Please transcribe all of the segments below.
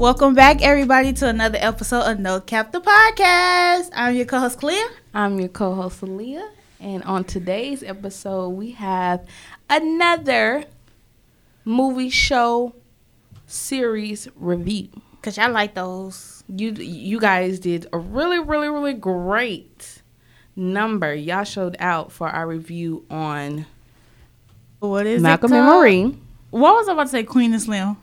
Welcome back, everybody, to another episode of No Cap the Podcast. I'm your co-host Clea. I'm your co-host Leah, and on today's episode, we have another movie show series review. Cause I like those. You you guys did a really really really great number. Y'all showed out for our review on What is Malcolm it and? Marie. What was I about to say? Queen and Slim.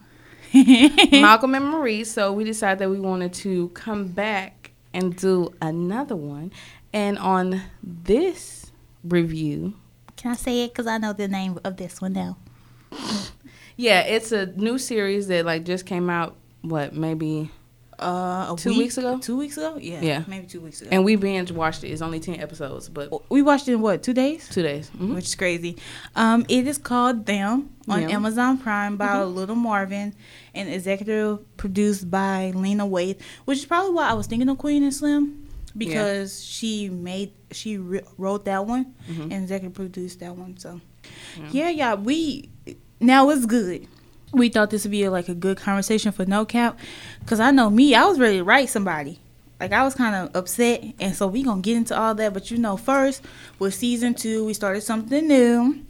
Malcolm and Marie. So we decided that we wanted to come back and do another one. And on this review, Can I say it? Cause I know the name of this one now. yeah, it's a new series that like just came out. What maybe? Uh, Two week- weeks ago? Two weeks ago? Yeah. Yeah. Maybe two weeks ago. And we binge watched it. It's only ten episodes, but we watched it in what? Two days? two days. Mhm. which is crazy. Um, it is called Them on Them. Amazon Prime by Little Marvin and executive produced by Lena Waithe, which is probably why I was thinking of Queen and Slim because she made she re- wrote that one Mhm. and executive produced that one. So yeah, yeah, we now it's good. We thought this would be like a good conversation for No Cap, cause I know me, I was ready to write somebody. Like I was kind of upset, and so we gonna get into all that. But you know, first with season two, we started something new,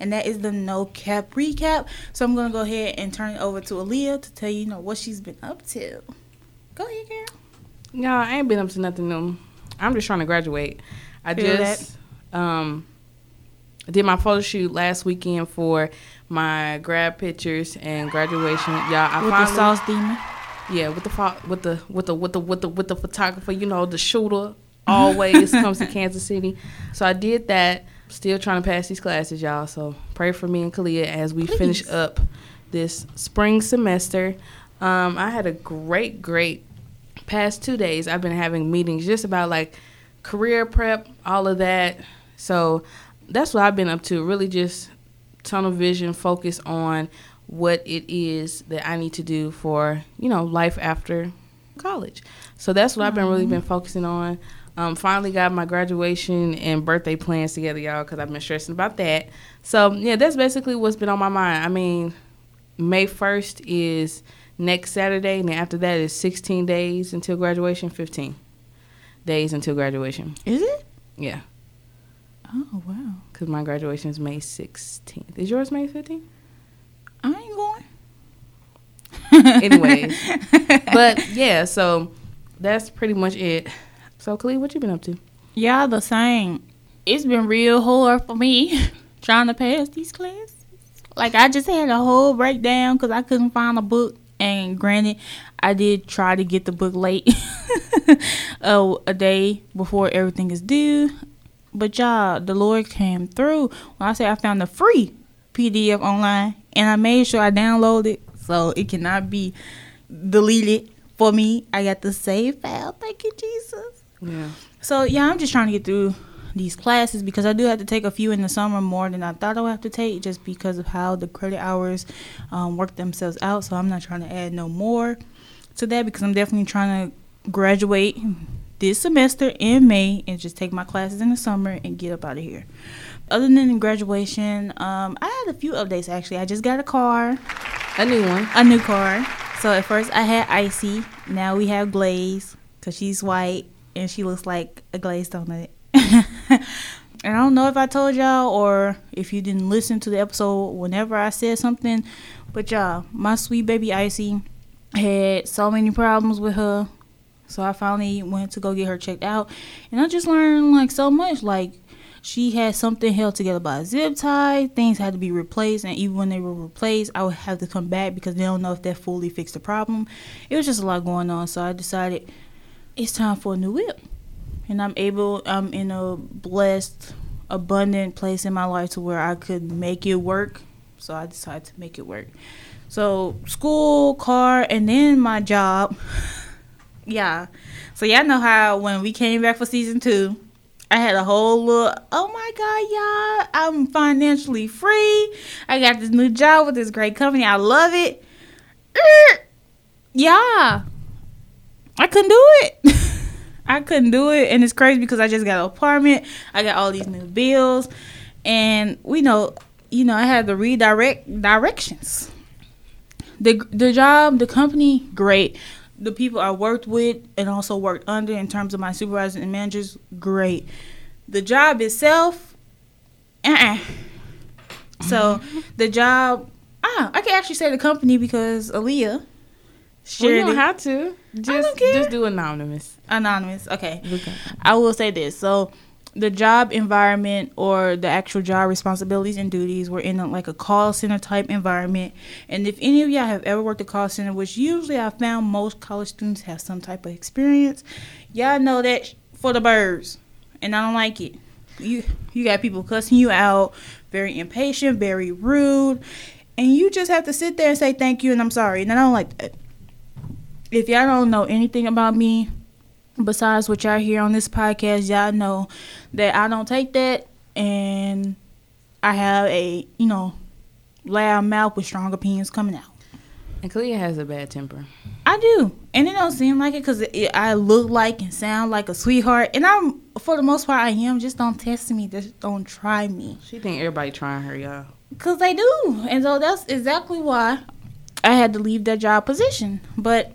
and that is the No Cap recap. So I'm gonna go ahead and turn it over to Aaliyah to tell you, you know, what she's been up to. Go ahead, girl. No, I ain't been up to nothing new. I'm just trying to graduate. I Feel just um did my photo shoot last weekend for my grad pictures and graduation. Y'all, I with finally, the sauce demon. yeah, with the with the with the with the with the with the photographer, you know, the shooter always comes to Kansas City. So I did that. Still trying to pass these classes, y'all. So pray for me and Kalia as we finish up this spring semester. Um, I had a great, great past two days. I've been having meetings just about like career prep, all of that. So that's what I've been up to. Really just tunnel vision, focus on what it is that I need to do for, you know, life after college. So that's what I've been really been focusing on. Um, finally got my graduation and birthday plans together, y'all, because I've been stressing about that. So yeah, that's basically what's been on my mind. I mean, May first is next Saturday, and then after that is 16 days until graduation. 15 days until graduation. Is it? Yeah, Oh wow. because my graduation is May 16th. Is yours May 15th? I ain't going. Anyways, but yeah, so that's pretty much it. So, Khalid, what you been up to? Yeah, the same. It's been real hard for me trying to pass these classes. Like I just had a whole breakdown because I couldn't find a book. And granted, I did try to get the book late, uh, a day before everything is due. But y'all, the Lord came through when I say I found the free PDF online, and I made sure I downloaded it so it cannot be deleted for me. I got the save file. Thank you, Jesus. Yeah. So yeah, I'm just trying to get through these classes because I do have to take a few in the summer more than I thought I would have to take just because of how the credit hours um, work themselves out. So I'm not trying to add no more to that because I'm definitely trying to graduate this semester in May and just take my classes in the summer and get up out of here. Other than graduation, um, I had a few updates actually. I just got a car A new one. a new car. So at first I had Icy. Now we have Glaze because she's white and she looks like a glazed donut. and I don't know if I told y'all or if you didn't listen to the episode whenever I said something, but y'all, my sweet baby Icy had so many problems with her. So I finally went to go get her checked out, and I just learned like so much. Like she had something held together by a zip tie. Things had to be replaced, and even when they were replaced, I would have to come back because they don't know if that fully fixed the problem. It was just a lot going on, so I decided it's time for a new whip, and I'm able. I'm in a blessed, abundant place in my life to where I could make it work. So I decided to make it work. So school, car, and then my job. yeah. So y'all know how when we came back for season two, I had a whole little, oh my God, y'all, I'm financially free. I got this new job with this great company. I love it. Yeah. I couldn't do it. I couldn't do it. And it's crazy because I just got an apartment. I got all these new bills. And we know, you know, I had to redirect directions. the the job, the company, great. The people I worked with and also worked under in terms of my supervisors and managers, great. The job itself, uh-uh. So the job, ah, I can actually say the company because Aaliyah Well, you don't it. have to. Just, don't care. just do anonymous. anonymous. Okay. Okay. I will say this. So the job environment or the actual job responsibilities and duties were in a, like a call center type environment. And if any of y'all have ever worked a call center, which usually I found most college students have some type of experience, y'all know that for the birds. And I don't like it. You you got people cussing you out, very impatient, very rude, and you just have to sit there and say thank you and I'm sorry. And I don't like that. If y'all don't know anything about me, besides what y'all hear on this podcast, y'all know that I don't take that and I have a, you know, loud mouth with strong opinions coming out. And Kalia has a bad temper. I do. And it don't seem like it because I look like and sound like a sweetheart. And I'm, for the most part, I am. Just don't test me. Just don't try me. She think everybody trying her, y'all. Because they do. And so that's exactly why I had to leave that job position. But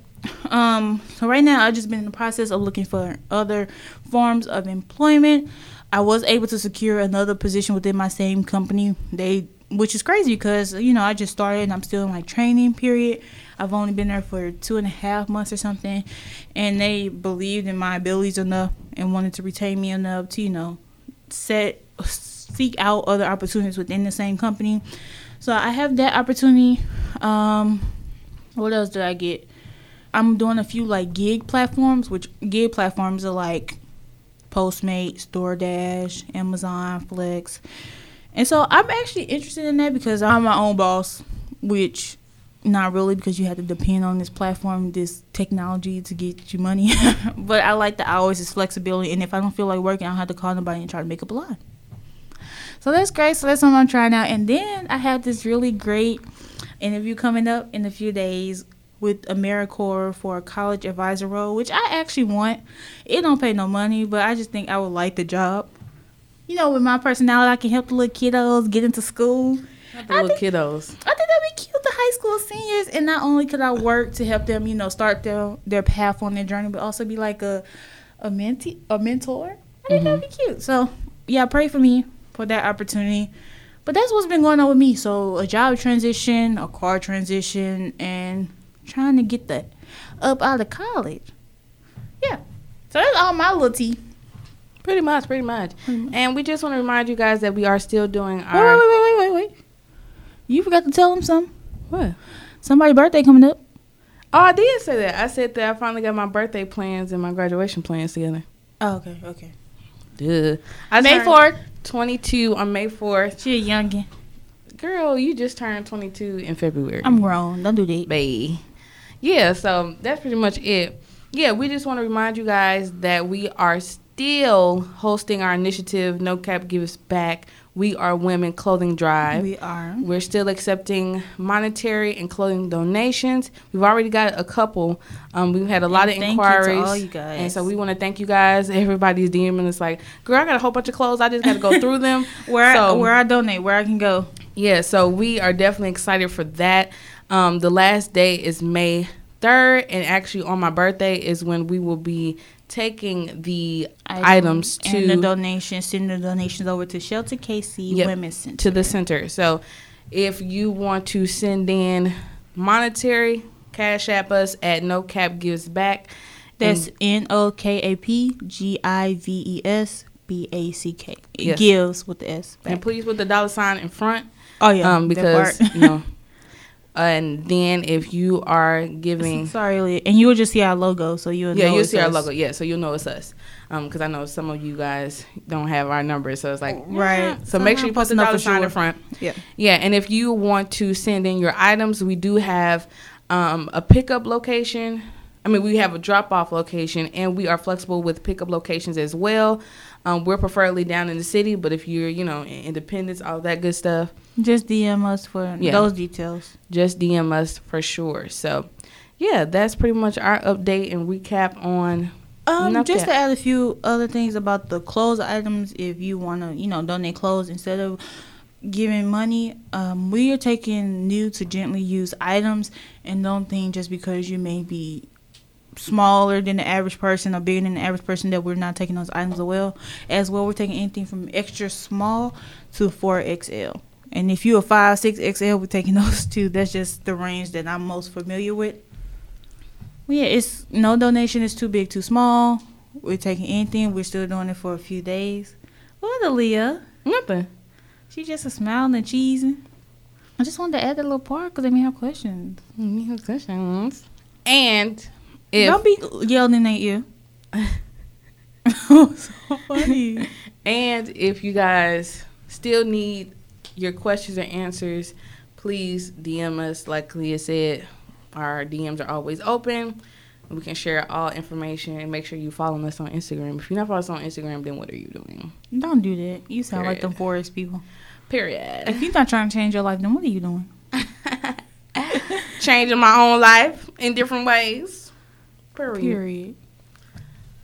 um, so right now, I've just been in the process of looking for other forms of employment. I was able to secure another position within my same company. They, which is crazy because you know I just started and I'm still in like training period. I've only been there for two and a half months or something, and they believed in my abilities enough and wanted to retain me enough to you know set seek out other opportunities within the same company. So I have that opportunity. Um, what else did I get? I'm doing a few like gig platforms, which gig platforms are like Postmates, DoorDash, Amazon, Flex. And so I'm actually interested in that because I'm my own boss, which not really because you have to depend on this platform, this technology to get you money. but I like the hours, this flexibility, and if I don't feel like working, I don't have to call nobody and try to make up a line. So that's great. So that's what I'm trying out. And then I have this really great interview coming up in a few days with AmeriCorps for a college advisor role, which I actually want. It don't pay no money, but I just think I would like the job. You know, with my personality, I can help the little kiddos get into school. The little kiddos. I think that'd be cute, the high school seniors. And not only could I work to help them, you know, start their their path on their journey, but also be like a a mentee, a mentor. I think mm-hmm. that'd be cute. So yeah, pray for me for that opportunity. But that's what's been going on with me. So a job transition, a car transition, and trying to get that up out of college. Yeah. So that's all my little tea. Pretty much, pretty much. And we just want to remind you guys that we are still doing Wait, our. wait, wait, wait, wait, wait. You forgot to tell them something. What? Somebody's birthday coming up. Oh, I did say that. I said that I finally got my birthday plans and my graduation plans together. Oh, okay, okay. Duh. I May turned 4th. 22 on May 4th. She a youngin. Girl, you just turned 22 in February. I'm grown. Don't do that. Bay. Yeah, so that's pretty much it. Yeah, we just want to remind you guys that we are still hosting our initiative, No Cap Gives Back. We are Women Clothing Drive. We are. We're still accepting monetary and clothing donations. We've already got a couple. Um, we've had a lot And of thank you to inquiries. all you guys. And so we want to thank you guys. Everybody's DMing us like, girl, I got a whole bunch of clothes. I just got to go through them. Where So- where I donate, where I can go. Yeah, so we are definitely excited for that. Um, the last day is May 3rd, and actually on my birthday is when we will be taking the items to and the donations, send the donations over to Shelter KC Yep, Women's Center. to the center. So if you want to send in monetary, cash app us at No Cap Gives Back. That's N O K A P G I V E S B A C K. Yes. gives with the S. and please put the dollar sign in front. oh yeah, um, because you know. And then if you are giving Sorry, and you will just see our logo, so you'll Yeah, you'll see our logo. Yeah, so you'll know it's us. Um, because I know some of you guys don't have our numbers, so it's like Right. yeah. So make sure you post the dollar for sign in front. Yeah. Yeah, and if you want to send in your items, we do have um a pickup location. I mean, we have a drop off location, and we are flexible with pickup locations as well. Um, we're preferably down in the city, but if you're, you know, in Independence, all that good stuff, Just DM us for Yeah. those details. just DM us for sure. So, yeah, that's pretty much our update and recap on Um, Enough just that. to add a few other things about the clothes items, if you want to, you know, donate clothes instead of giving money, um, we are taking new to gently used items, and don't think just because you may be smaller than the average person or bigger than the average person that we're not taking those items as well. As well, we're taking anything from extra small to 4XL. And if you're a 5, 6XL, we're taking those too. That's just the range that I'm most familiar with. Well, yeah, it's no donation is too big, too small. We're taking anything. We're still doing it for a few days. What, Aaliyah? Nothing. She just a smiling and cheesing. I just wanted to add that little part because they may have questions. You have questions. And if Don't be yelling in their ear. so funny. and if you guys still need your questions or answers, please DM us. Like Leah said, our DMs are always open. We can share all information and make sure you follow us on Instagram. If you're not following us on Instagram, then what are you doing? Don't do that. You sound like them Period. forest people. Period. If you're not trying to change your life, then what are you doing? Changing my own life in different ways. Period. Period.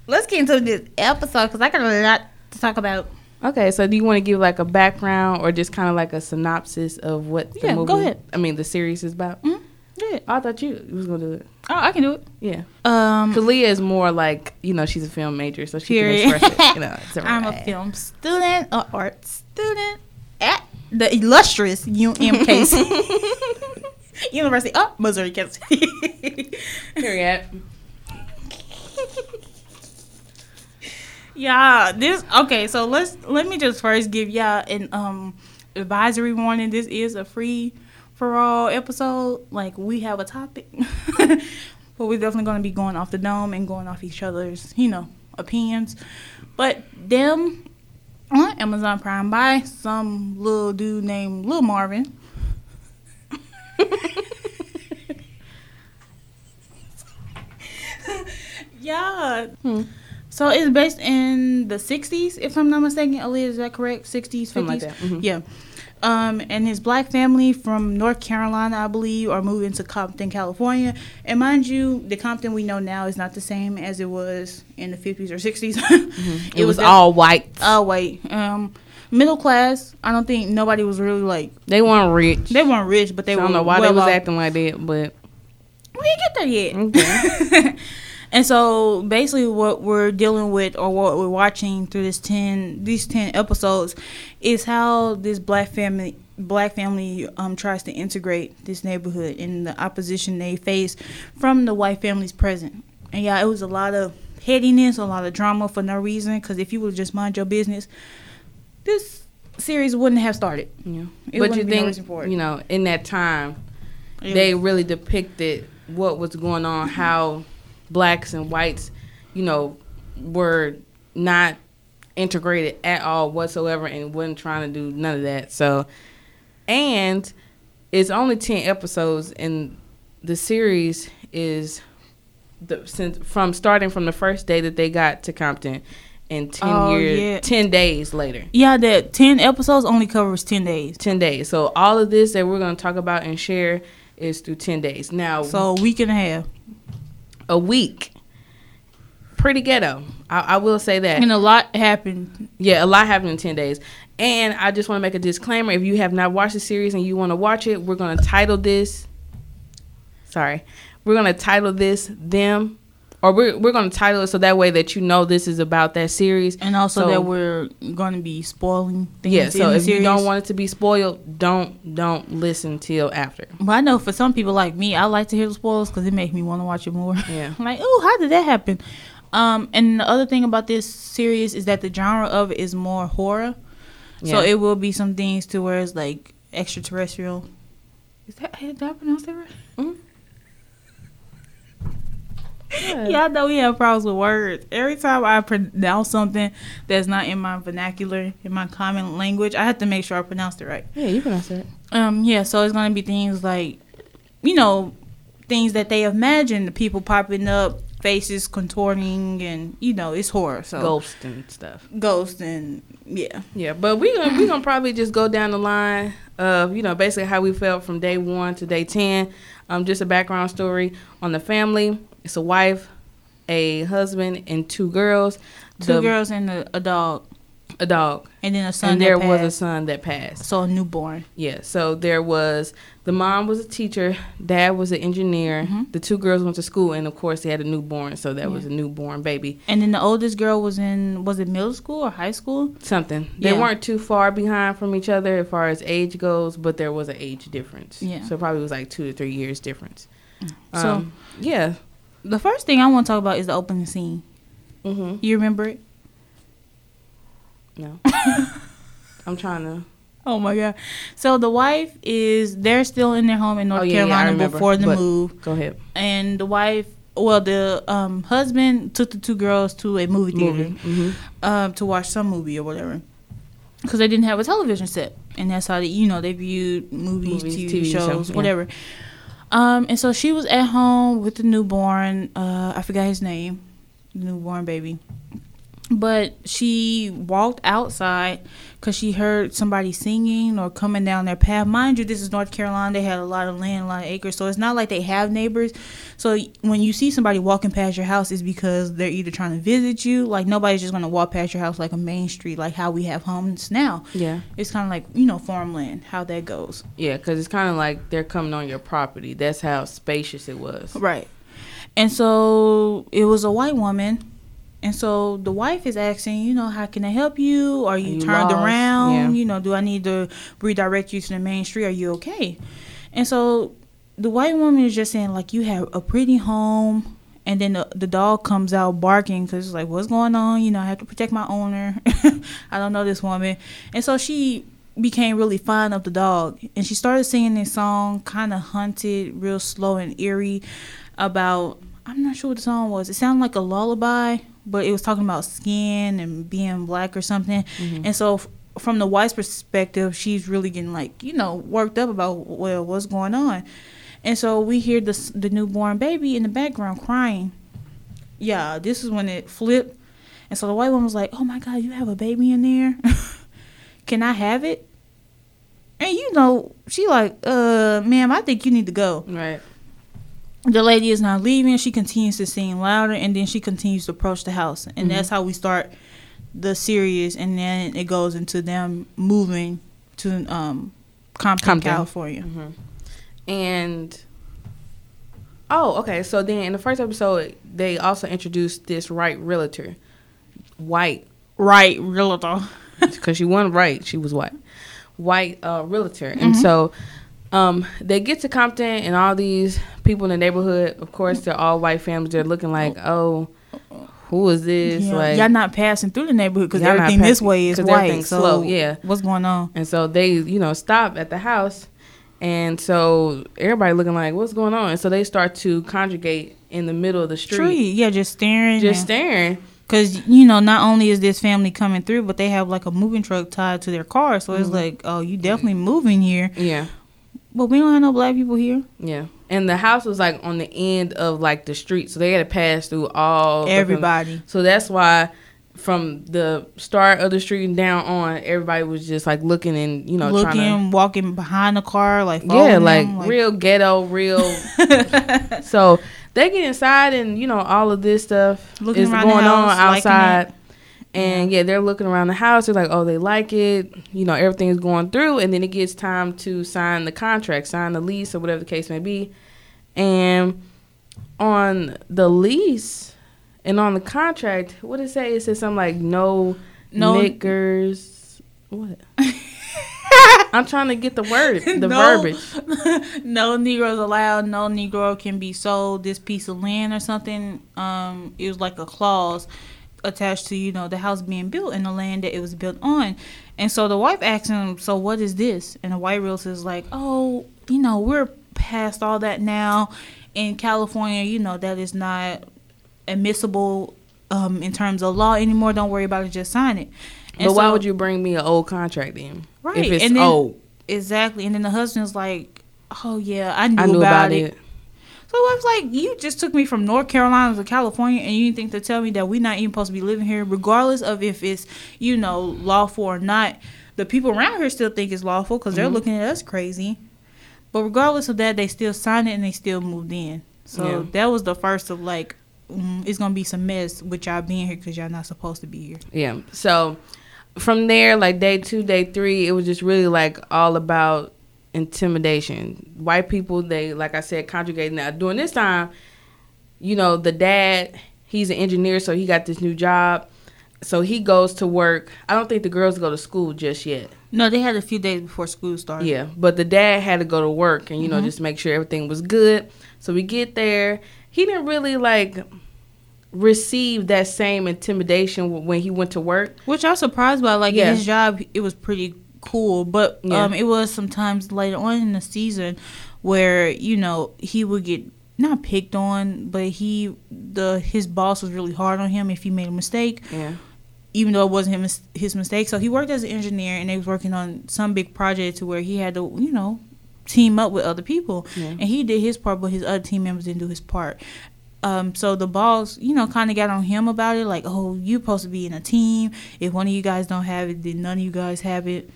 Let's get into this episode because I got a lot to talk about. Okay, so do you want to give like a background or just kind of like a synopsis of what the Yeah, movie? go ahead. I mean, the series is about. Mm, yeah. I thought you was gonna do it. Oh, I can do it. Yeah. Um, Leah is more like you know she's a film major, so she Period. can express it. You know, I'm a film student or art student at the illustrious UMKC University of Missouri, Kansas City. Period. Yeah, this okay. So let's let me just first give y'all an um advisory warning. This is a free for all episode. Like we have a topic, but we're definitely going to be going off the dome and going off each other's you know opinions. But them on Amazon Prime by some little dude named Lil Marvin. yeah. Hmm. So it's based in the 60s, if I'm not mistaken. Aaliyah, is that correct? 60s, 50s? Something like that. Mhm. Yeah. Um, and his black family from North Carolina, I believe, are moving to Compton, California. And mind you, the Compton we know now is not the same as it was in the 50s or 60s. Mm-hmm. It, was, def- all white. Oh, wait. Um, middle class. I don't think nobody was really like, They weren't rich. they weren't rich, but they I were don't know why well they was off. acting like that, but We didn't get there yet. Okay. and so basically what we're dealing with or what we're watching through this 10 these 10 episodes is how this black family black family um tries to integrate this neighborhood and the opposition they face from the white families present. And yeah, it was a lot of headiness, a lot of drama for no reason cuz if you would just mind your business, this series wouldn't have started. yeah. It but you no think it. you know in that time It they was- really depicted what was going on, how blacks and whites, you know, were not integrated at all whatsoever and wasn't trying to do none of that. So, and it's only 10 episodes and the series is the since from starting from the first day that they got to Compton and 10 Oh, years yeah. 10 days later. yeah, that 10 episodes only covers 10 days. 10 days. So all of this that we're going to talk about and share is through 10 days. Now, So a week and a half. A week. Pretty ghetto. I, I will say that. And a lot happened. Yeah, a lot happened in 10 days. And I just want to make a disclaimer. If you have not watched the series and you want to watch it, we're going to title this. Sorry. We're going to title this Them. Or we're, we're going to title it so that way that you know this is about that series. And also So- that we're going to be spoiling things. Yeah, in so the if you don't want it to be spoiled, don't don't listen till after. But I know for some people like me, I like to hear the spoilers because it makes me want to watch it more. Yeah. Like, oh, how did that happen? Um, and the other thing about this series is that the genre of it is more horror. So it will be some things to where it's like extraterrestrial. Is that did I pronounce that right? Yeah. Y'all know we have problems with words. Every time I pronounce something that's not in my vernacular, in my common language, I have to make sure I pronounce it right. Yeah, you pronounce it. Um, yeah, so it's gonna be things like, you know, things that they imagine the people popping up, faces contorting, and you know, it's horror. So Ghost and stuff. ghost and yeah, Yeah, but we gonna we gonna probably just go down the line of you know basically how we felt from day one to day ten. Um, just a background story on the family. It's a wife, a husband, and two girls. two The- girls and a, a dog. A dog. and then a son. and that there was a son that passed. so a newborn. Yeah. So there was the mom was a teacher, dad was an engineer. Mhm. The two girls went to school, and of course they had a newborn. So that was a newborn baby. And then the oldest girl was in was it middle school or high school? Something. They Yeah. weren't too far behind from each other as far as age goes, but there was an age difference. Yeah. So probably was like two to three years difference. So Um, yeah. The first thing I want to talk about is the opening scene. hmm You remember it? No. I'm trying to. Oh my god! So the wife is they're still in their home in North Oh, yeah, yeah, Carolina remember, before the move, Go ahead. and the wife, well, the um, husband took the two girls to a movie theater Movie. hmm um, to watch some movie or whatever, because they didn't have a television set, and that's how they, you know, they viewed movies, Movies, TV, TV shows, shows, yeah. whatever. Um, and so she was at home with the newborn. Uh, I forgot his name, newborn baby. But she walked outside because she heard somebody singing or coming down their path. Mind you, this is North Carolina. They had a lot of land, a lot of acres. So it's not like they have neighbors. So when you see somebody walking past your house, it's because they're either trying to visit you. Like nobody's just going to walk past your house like a main street, like how we have homes now. Yeah. It's kind of like, you know, farmland, how that goes. Yeah, because it's kind of like they're coming on your property. That's how spacious it was. Right. And so it was a white woman. And so the wife is asking, you know, how can I help you? Are you, you turned lost? around? Yeah. You know, do I need to redirect you to the main street? Are you okay? And so the white woman is just saying, like, you have a pretty home. And then the, the dog comes out barking because it's like, what's going on? You know, I have to protect my owner. I don't know this woman. And so she became really fond of the dog. And she started singing this song, kind of hunted, real slow and eerie, about, I'm not sure what the song was. It sounded like a lullaby, but it was talking about skin and being black or something. Mhm. And so, f- from the wife's perspective, she's really getting like, you know, worked up about, well, what's going on. And so we hear the the newborn baby in the background crying. Yeah, this is when it flipped. And so the white woman was like, "Oh my God, you have a baby in there? Can I have it?" And you know, she like, "Uh, ma'am, I think you need to go." Right. The lady is not leaving. She continues to sing louder, and then she continues to approach the house, and Mhm. that's how we start the series. And then it goes into them moving to um, Compton, Compton. California. hmm And oh, okay. So then in the first episode, they also introduced this right realtor, white, Right, realtor. because she wasn't right. She was white, white uh, realtor. And so um, they get to Compton, and all these people in the neighborhood, of course, they're all white families. They're looking like, oh, who is this? Yeah, like, y'all not passing through the neighborhood because everything this way is 'cause white. So slow, yeah. what's going on? And so they, you know, stop at the house. And so everybody looking like, what's going on? And so they start to conjugate in the middle of the street, Tree, yeah, just staring. just staring. because you know, not only is this family coming through, but they have like a moving truck tied to their car. So it's Mhm. like, oh, you definitely moving here, Yeah, but we don't have no black people here. yeah. And the house was like on the end of like the street. So they had to pass through all Everybody. So that's why from the start of the street and down on, everybody was just like looking and, you know, looking, trying walking behind the car, like Yeah, like, them, real ghetto, real. so they get inside and, you know, all of this stuff Looking is going on outside. And yeah, they're looking around the house. They're like, oh, they like it. You know, everything is going through. And then it gets time to sign the contract, sign the lease, or whatever the case may be. And on the lease and on the contract, what did it say? It says something like no, No- niggers. What? I'm trying to get the word, the No. verbiage. no Negroes allowed. No Negro can be sold this piece of land or something. Um, it was like a clause attached to you know the house being built and the land that it was built on. And so the wife asked him, "So what is this?" And the white realtor is like, "Oh, you know, we're past all that now. In California, you know that is not admissible um, in terms of law anymore. Don't worry about it. Just sign it." And But why so- would you bring me an old contract then? Right, If it's and then- old. Exactly. And then the husband's like, "Oh yeah, I knew, I knew about, about it. it. So I was like, you just took me from North Carolina to California, and you didn't think to tell me that we're not even supposed to be living here, regardless of if it's you know lawful or not. The people around here still think it's lawful because they're Mhm. looking at us crazy. But regardless of that, they still signed it and they still moved in. So Yeah. that was the first of like, mm, it's gonna be some mess with y'all being here because y'all not supposed to be here. Yeah. So from there, like day two, day three, it was just really like all about intimidation. White people, they like I said, conjugating. Now during this time, you know, the dad, he's an engineer, so he got this new job. So he goes to work. I don't think the girls go to school just yet. No, they had a few days before school started. Yeah, but the dad had to go to work and you know Mhm. just make sure everything was good. So we get there. He didn't really like receive that same intimidation when he went to work. Which I was surprised by. Like Yeah. his job, it was pretty cool. But Yeah. um, it was sometimes later on in the season where you know he would get not picked on, but he the his boss was really hard on him if he made a mistake, Yeah. even though it wasn't him, his mistake. So he worked as an engineer, and they was working on some big project to where he had to you know team up with other people, Yeah. and he did his part, but his other team members didn't do his part. Um, so the boss, you know, kind of got on him about it, like, "Oh, you're supposed to be in a team. If one of you guys don't have it, then none of you guys have it."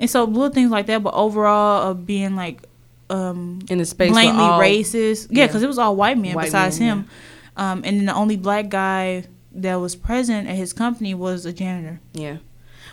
And so little things like that, but overall, of being like um, In the space blatantly all- racist, yeah, yeah. because it was all white men White besides men, him, um, and then the only black guy that was present at his company was a janitor. Yeah.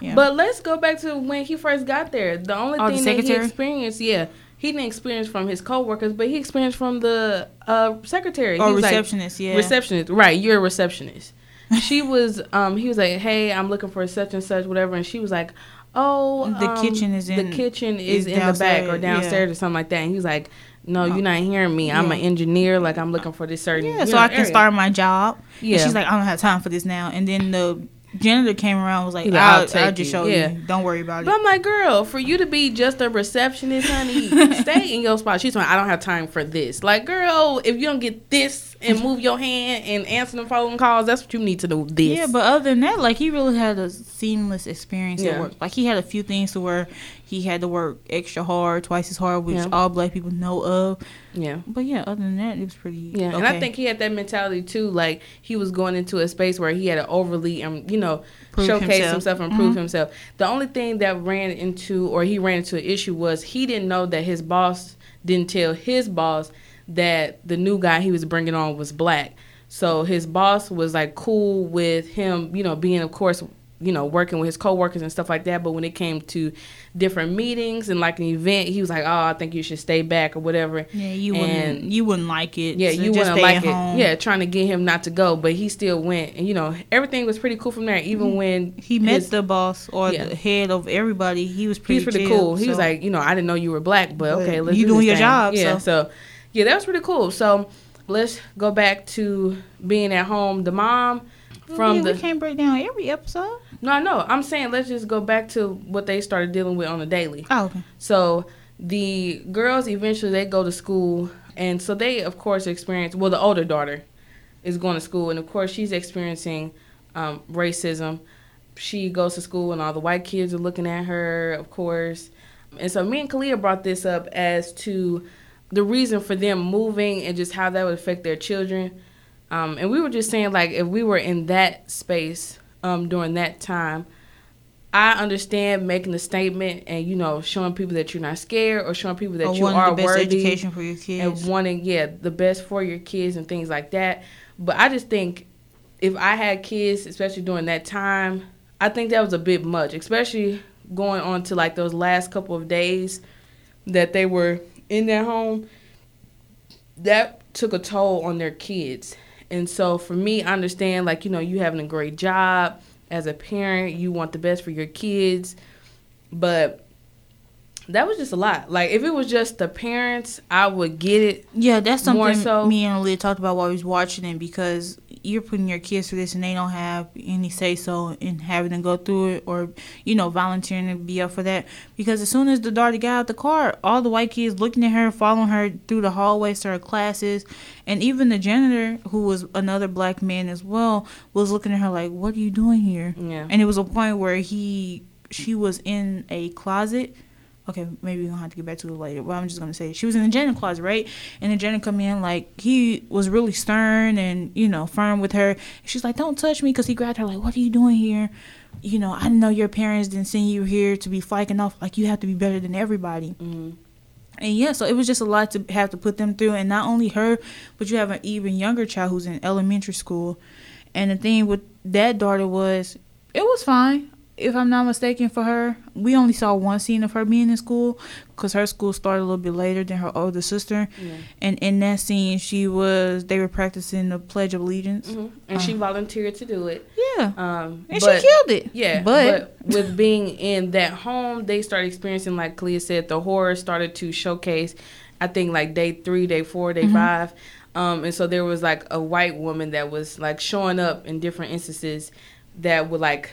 Yeah. But let's go back to when he first got there. The only Oh, the thing that he experienced, yeah, he didn't experience from his coworkers, but he experienced from the uh, secretary. or He was like, receptionist, yeah. receptionist right you're a receptionist she was um he was like hey i'm looking for such and such whatever and she was like oh The um, kitchen is in- the kitchen is, is in the back or downstairs, yeah. or something like that and he was like no Oh. you're not hearing me i'm Yeah. an engineer like i'm looking for this certain Yeah, so know, I can area. start my job. yeah And she's like, I don't have time for this now. And then the janitor came around and was like, like, I'll I'll, I'll, just you. show Yeah. you. Don't worry about but it. I'm like, girl, for you to be just a receptionist, honey, stay in your spot. She's like, I don't have time for this. Like, girl, if you don't get this and move your hand and answer the phone calls, that's what you need to do. This. Yeah, but other than that, like he really had a seamless experience Yeah. at work. Like he had a few things to where he had to work extra hard, twice as hard, which Yeah. all black people know of. yeah. But yeah, other than that, it was pretty. Yeah, and I think he had that mentality too. Like he was going into a space where he had to overly, um, you know, Prove showcase himself. himself, and prove Mhm. himself. The only thing that ran into, or he ran into an issue, was he didn't know that his boss didn't tell his boss that the new guy he was bringing on was black. So his boss was like cool with him, you know, being of course, you know, working with his coworkers and stuff like that. But when it came to different meetings and like an event, he was like, "Oh, I think you should stay back or whatever." Yeah, you and- wouldn't. You wouldn't like it. Yeah, so you wouldn't like it. home. Yeah, trying to get him not to go, but he still went, and you know everything was pretty cool from there. Even when Mm-hmm. He met his- the boss or Yeah. the head of everybody. He was he pretty. was pretty chill, cool. He was like, you know, I didn't know you were black, but But okay, let's you do doing your thing. job, Yeah, so. so yeah, that was pretty cool. So let's go back to being at home. The mom from yeah, the we can't break down every episode. no, no, I'm saying let's just go back to what they started dealing with on the daily. Oh, okay. So the girls eventually they go to school, and so they of course experience. Well, the older daughter is going to school, and of course she's experiencing um, racism. She goes to school, and all the white kids are looking at her, of course. And so me and Kalia brought this up as to the reason for them moving and just how that would affect their children. Um, and we were just saying like if we were in that space um, during that time, I understand making a statement and you know showing people that you're not scared or showing people that Or you are the best worthy education for your kids. and wanting yeah the best for your kids and things like that. But I just think if I had kids, especially during that time, I think that was a bit much, especially going on to like those last couple of days that they were in their home. That took a toll on their kids. And so for me, I understand like, you know, you having a great job as a parent, you want the best for your kids, but that was just a lot. Like if it was just the parents, I would get it. Yeah, that's More something so- me and Aaliyah talked about while we was watching it because you're putting your kids through this and they don't have any say so in having to go through it or you know volunteering to be up for that because as soon as the daughter got out the car, all the white kids looking at her, following her through the hallways to her classes, and even the janitor who was another black man as well was looking at her like, "What are you doing here?" Yeah. And it was a point where he she was in a closet. Okay, maybe we're gonna have to get back to it later. But I'm just gonna say she was in the janitor closet, right? And the janitor come in like he was really stern and you know firm with her. She's like, "Don't touch me," because he grabbed her like, "What are you doing here?" You know, I know your parents didn't send you here to be flaking off. Like you have to be better than everybody. hmm And yeah, so it was just a lot to have to put them through, and not only her, but you have an even younger child who's in elementary school. And the thing with that daughter was, it was fine. If I'm not mistaken, for her, we only saw one scene of her being in school because her school started a little bit later than her older sister. Yeah. And in that scene, she was they were practicing the Pledge of Allegiance. hmm And she volunteered to do it. Yeah, Um, and but- she killed it. Yeah, but, but, with being in that home, they started experiencing, like Clea said, the horror started to showcase. I think like day three, day four, day Mhm. five, um, and so there was like a white woman that was like showing up in different instances that would like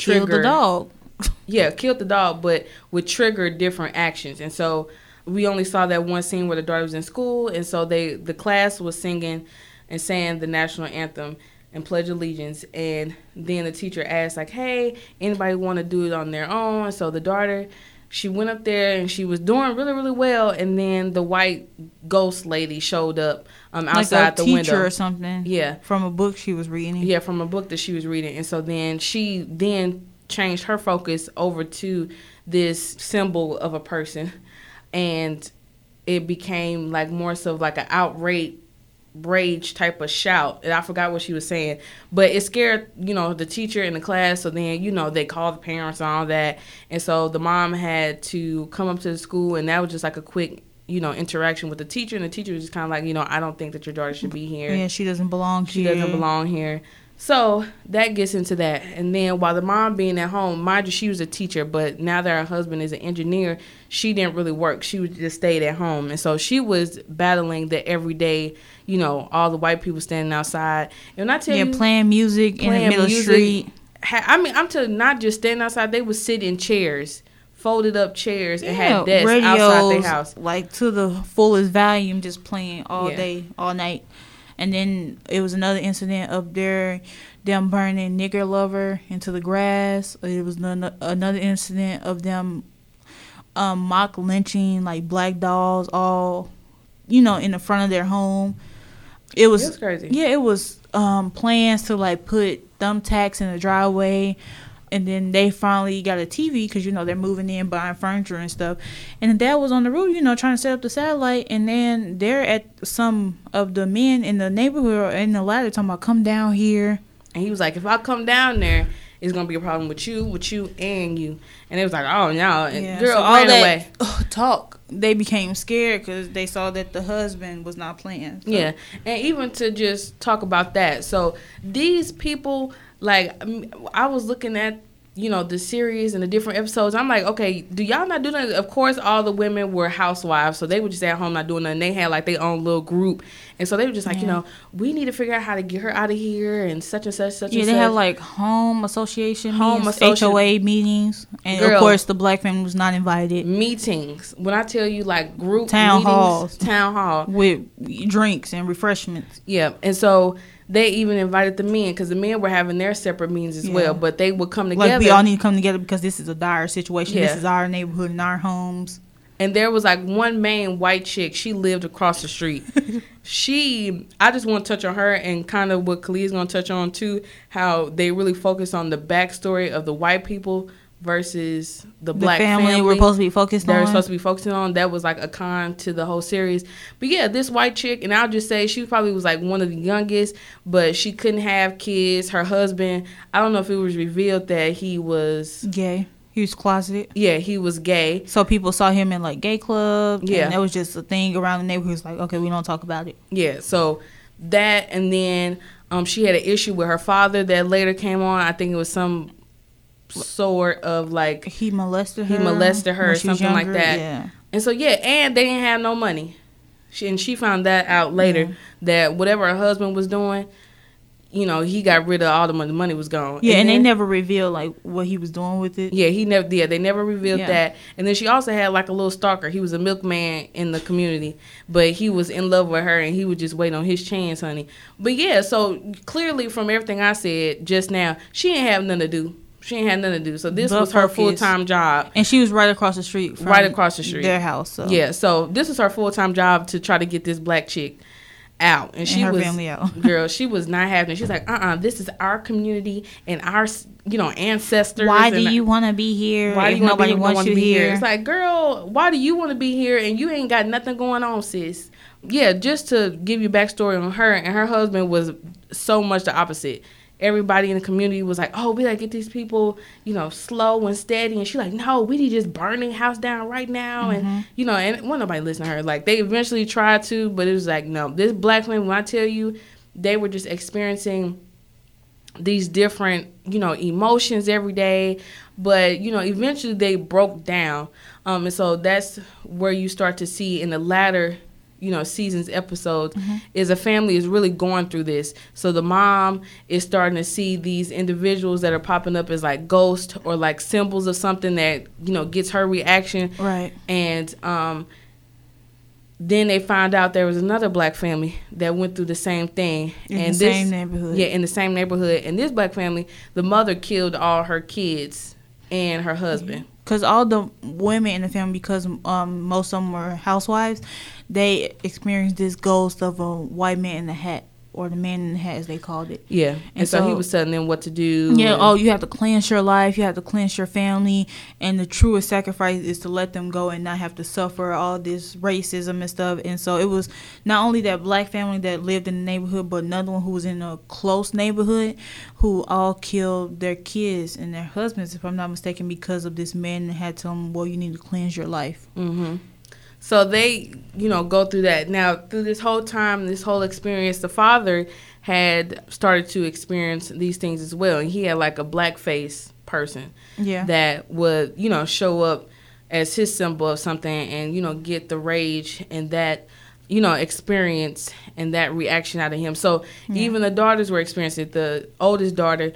killed the dog. yeah, killed the dog, but would trigger different actions. And so we only saw that one scene where the daughter was in school, and so they the class was singing and saying the national anthem and pledge allegiance, and then the teacher asked like, "Hey, anybody want to do it on their own?" So the daughter. She went up there and she was doing really, really well. And then the white ghost lady showed up um, outside like a the teacher window. or something. Yeah, from a book she was reading. yeah, from a book that she was reading. And so then she then changed her focus over to this symbol of a person. And it became like more so like an outrage rage type of shout. And i forgot what she was saying. But it scared you know the teacher in the class. So then you know they called the parents and all that. And so the mom had to come up to the school and that was just like a quick you know interaction with the teacher. And the teacher was just kind of like you know i don't think that your daughter should be here. Yeah, she doesn't belong she here. doesn't belong here. So that gets into that. And then while the mom being at home, mind you, she was a teacher, but now that her husband is an engineer, she didn't really work. She was just stayed at home. And so she was battling the everyday, you know, all the white people standing outside. And I tell Yeah, you, playing music in the middle of the music. street. I mean, I'm telling not just standing outside, they would sit in chairs, folded up chairs, and Yeah, had desks radios outside their house. like to the fullest volume, just playing all Yeah. day, all night. And then it was another incident up there, them burning nigger lover into the grass. It was another incident of them um, mock lynching like black dolls, all you know, in the front of their home. It was It was crazy. yeah, it was um, plans to like put thumbtacks in the driveway, and then they finally got a TV because you know they're moving in, buying furniture and stuff. And the dad was on the roof, you know, trying to set up the satellite, and then they're at some of the men in the neighborhood or in the ladder talking about come down here. And he was like, if I come down there, it's gonna be a problem with you, with you, and you. And it was like, oh no, and Yeah, girl, so all that away. talk, they became scared because they saw that the husband was not playing. So- Yeah, and even to just talk about that. So these people, like, I was looking at, you know, the series and the different episodes. I'm like, okay, do y'all not do that? Of course, all the women were housewives, so they were just at home not doing nothing. They had like their own little group, and so they were just like, you know, we need to figure out how to get her out of here and such and such, such Yeah, and they such. had like home association Home meetings, associ- HOA meetings, and Girl. of course the black family was not invited meetings. When I tell you, like group Town meetings, halls. town hall. with drinks and refreshments. Yeah, and so they even invited the men because the men were having their separate meetings as Yeah. well, but they would come together. Like we all need to come together because this is a dire situation. Yeah. This is our neighborhood and our homes. And there was like one main white chick. She lived across the street. she, I just want to touch on her and kind of what Khalid's gonna touch on too. How they really focus on the backstory of the white people versus the, The black family, family. we're supposed to be focused they're on. supposed to be focusing on. That was like a con to the whole series. But yeah, this white chick, and I'll just say she probably was like one of the youngest, but she couldn't have kids. Her husband, I don't know if it was revealed that he was, gay. He was closeted. yeah, he was gay. So people saw him in like gay clubs. Yeah. And that was just a thing around the neighborhood. It's like, okay, we don't talk about it. Yeah, so that, and then um, she had an issue with her father that later came on. I think it was some sort of like He molested her. He molested her or was something like that. Yeah. And so yeah, and they didn't have no money. She, and she found that out later Yeah. that whatever her husband was doing, you know, he got rid of all the money. The money was gone. Yeah, and, they then- never revealed like what he was doing with it. Yeah, he never. Yeah, they never revealed Yeah. that. And then she also had like a little stalker. He was a milkman in the community, but he was in love with her, and he would just wait on his chance, honey. But yeah, so clearly from everything I said just now, she didn't have nothing to do. She ain't had nothing to do. So this But was her full time job. And she was right across the street. From Right across the street. Their house. So. Yeah, so this was her full time job to try to get this black chick out, and, And she was family out. girl. She was not having. it. She's like, uh, uh this is our community and our, you know, ancestors. Why do you want to be here? Why do if you wanna nobody be, wants you be here? It's like, girl, why do you want to be here and you ain't got nothing going on, sis? Yeah, just to give you backstory on her and her husband was so much the opposite. Everybody in the community was like, "Oh, we gotta get these people, you know, slow and steady." And she's like, "No, we need just burning house down right now." Mm-hmm. And you know, and when nobody listened to her, like they eventually tried to, but it was like, no, this black family. When I tell you, they were just experiencing these different, you know, emotions every day. But you know, eventually they broke down, um, and so that's where you start to see in the latter you know seasons episodes Mm-hmm. is a family is really going through this so the mom is starting to see these individuals that are popping up as like ghosts or like symbols of something that you know gets her reaction Right. and um then they found out there was another black family that went through the same thing In and the this, same neighborhood. yeah in the same neighborhood and this black family the mother killed all her kids and her husband because all the women in the family, because um, most of them were housewives, they experienced this ghost of a white man in the hat, or the man in the hat, as they called it. yeah and, And so, he was telling them what to do Yeah. and- Oh, you have to cleanse your life. You have to cleanse your family, and the truest sacrifice is to let them go and not have to suffer all this racism and stuff. And so it was not only that black family that lived in the neighborhood, but another one who was in a close neighborhood, who all killed their kids and their husbands, if I'm not mistaken, because of this man that had told them, "Well, you need to cleanse your life." hmm So they, you know, go through that. Now, through this whole time, this whole experience, the father had started to experience these things as well. And he had like a blackface person Yeah. that would, you know, show up as his symbol of something and, you know, get the rage and that, you know, experience and that reaction out of him. So Yeah. even the daughters were experiencing it. The oldest daughter,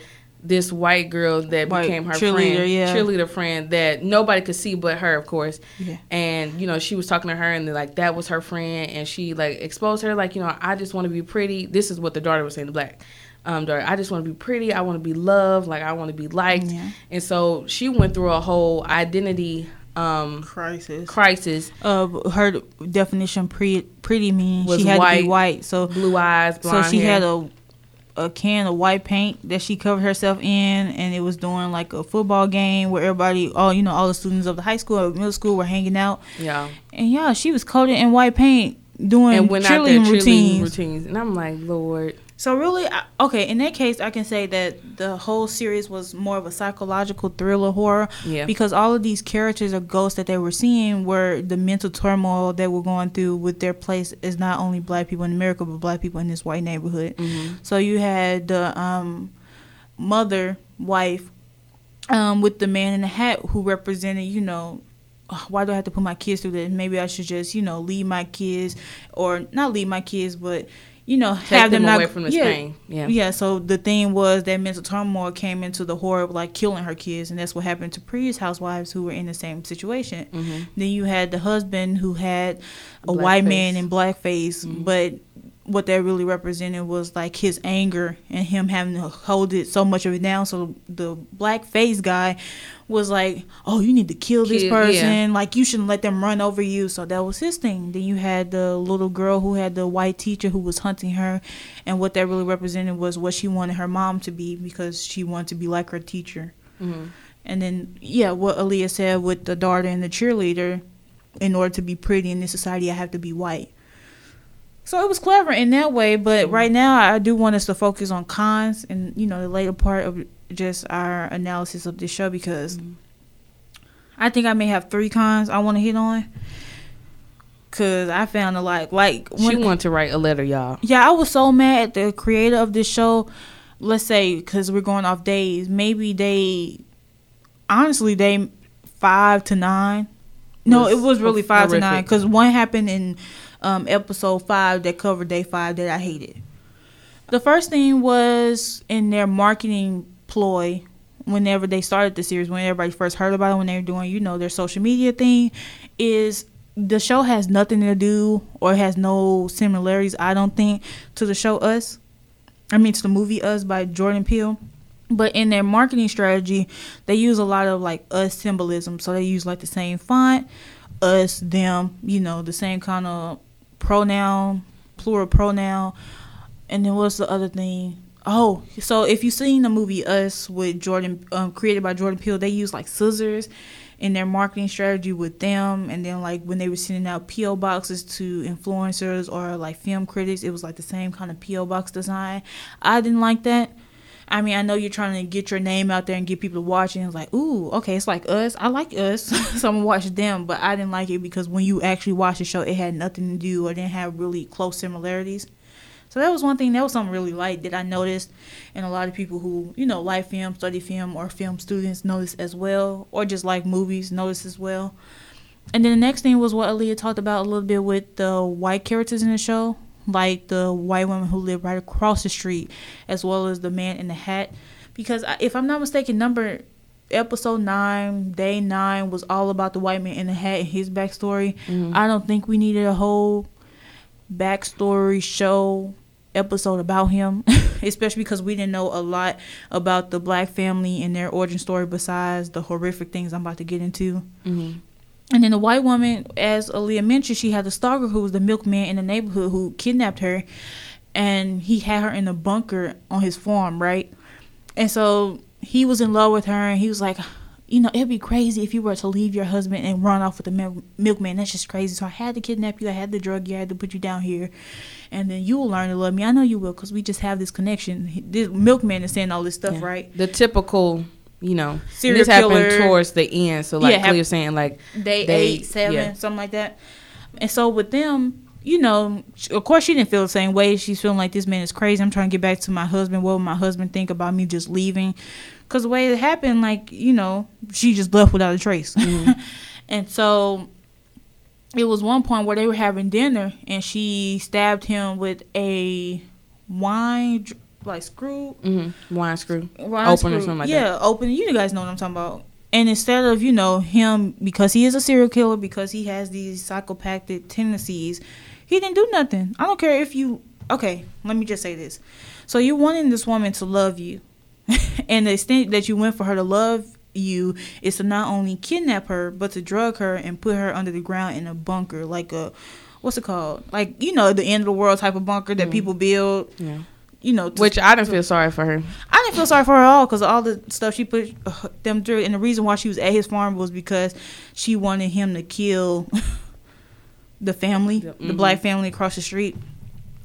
this white girl that White became her cheerleader, friend, yeah. cheerleader friend that nobody could see but her, of course yeah. and you know she was talking to her and like that was her friend and she like exposed her like you know i just want to be pretty this is what the daughter was saying the black um daughter i just want to be pretty i want to be loved like i want to be liked Yeah. and so she went through a whole identity um Crisis. crisis Uh, her definition pre pretty mean Was she had to be white. So blue eyes so she hair. had a a can of white paint that she covered herself in, and it was during like a football game where everybody, all you know, all the students of the high school or middle school were hanging out, yeah. And yeah, she was coated in white paint doing and went out there cheerleading cheerleading routines. routines. And i'm like lord So really, okay, in that case, I can say that the whole series was more of a psychological thriller horror yeah because all of these characters or ghosts that they were seeing were the mental turmoil they were going through with their place is not only black people in America but black people in this white neighborhood. hmm So you had the um, mother, wife, um, with the man in the hat who represented, you know, why do I have to put my kids through this? Maybe I should just, you know, leave my kids, or not leave my kids, but you know, take have them, them, away not, from this yeah, pain yeah yeah, so the thing was that mental turmoil came into the horror of like killing her kids, and that's what happened to previous housewives who were in the same situation. hmm Then you had the husband who had a Blackface. white man in blackface, Mhm. but what that really represented was like his anger and him having to hold it so much of it down. So the blackface guy was like, "Oh, you need to kill this Kill- person. Like you shouldn't let them run over you." So that was his thing. Then you had the little girl who had the white teacher who was hunting her, and what that really represented was what she wanted her mom to be because she wanted to be like her teacher. hmm And then, yeah, what Aaliyah said with the daughter and the cheerleader, in order to be pretty in this society, I have to be white. So it was clever in that way, but mm-hmm. right now I do want us to focus on cons and you know the later part of just our analysis of this show because mm-hmm. I think I may have three cons I want to hit on. Cause I found a lot like she when wanted to write a letter y'all yeah, I was so mad at the creator of this show. Let's say because we're going off days, maybe they, honestly, they five to nine. No, Was it was really five to nine because one happened in um, episode five that covered day five that I hated. The first thing was in their marketing ploy. Whenever they started the series, when everybody first heard about it, when they were doing, you know, their social media thing, is the show has nothing to do or has no similarities, I don't think, to the show Us. I mean, to the movie Us by Jordan Peele. But in their marketing strategy, they use a lot of like us symbolism. So they use like the same font, us, them, you know, the same kind of pronoun, plural pronoun. And then what's the other thing? Oh, so if you've seen the movie Us with Jordan, um, created by Jordan Peele, they use like scissors in their marketing strategy with them. And then like when they were sending out PO boxes to influencers or like film critics, it was like the same kind of PO box design. I didn't like that. I mean, I know you're trying to get your name out there and get people to watch, and it's like, ooh, okay, it's like us. I like us, so I'm gonna watch them. But I didn't like it because when you actually watch the show, it had nothing to do or didn't have really close similarities. So that was one thing. That was something really light that I noticed, and a lot of people who you know like film, study film, or film students notice as well, or just like movies notice as well. And then the next thing was what Aaliyah talked about a little bit with the white characters in the show, like the white woman who lived right across the street, as well as the man in the hat. Because if I'm not mistaken, number episode nine, day nine, was all about the white man in the hat and his backstory. Mm-hmm. I don't think we needed a whole backstory show episode about him, especially because we didn't know a lot about the black family and their origin story besides the horrific things I'm about to get into. Mm-hmm. And then the white woman, as Aaliyah mentioned, she had the stalker who was the milkman in the neighborhood who kidnapped her, and he had her in a bunker on his farm, right? And so he was in love with her, and he was like, you know, it'd be crazy if you were to leave your husband and run off with the mil- milkman. That's just crazy. So I had to kidnap you. I had to drug you. I had to put you down here, and then you will learn to love me. I know you will, cause we just have this connection. This milkman is saying all this stuff, yeah. right? The typical you know, Serial this killer. happened towards the end. So like yeah, Cleo saying like day they, eight, seven, yeah. something like that. And so with them, you know, of course she didn't feel the same way. She's feeling like this man is crazy. I'm trying to get back to my husband. What would my husband think about me just leaving? Because the way it happened, like you know, she just left without a trace. Mm-hmm. and so it was one point where they were having dinner, and she stabbed him with a wine like screw, mm-hmm. wine screw, wine open screw. or something like yeah, that. Yeah, open. You guys know what I'm talking about. And instead of you know him because he is a serial killer because he has these psychopathic tendencies, he didn't do nothing. I don't care if you. Okay, let me just say this. So you're wanting this woman to love you, and the extent that you went for her to love you is to not only kidnap her but to drug her and put her under the ground in a bunker like a what's it called like you know the end of the world type of bunker that mm. people build yeah you know, which I didn't feel sorry for her. I didn't feel sorry for her at all because all the stuff she put uh, them through, and the reason why she was at his farm was because she wanted him to kill the family, mm-hmm. the black family across the street.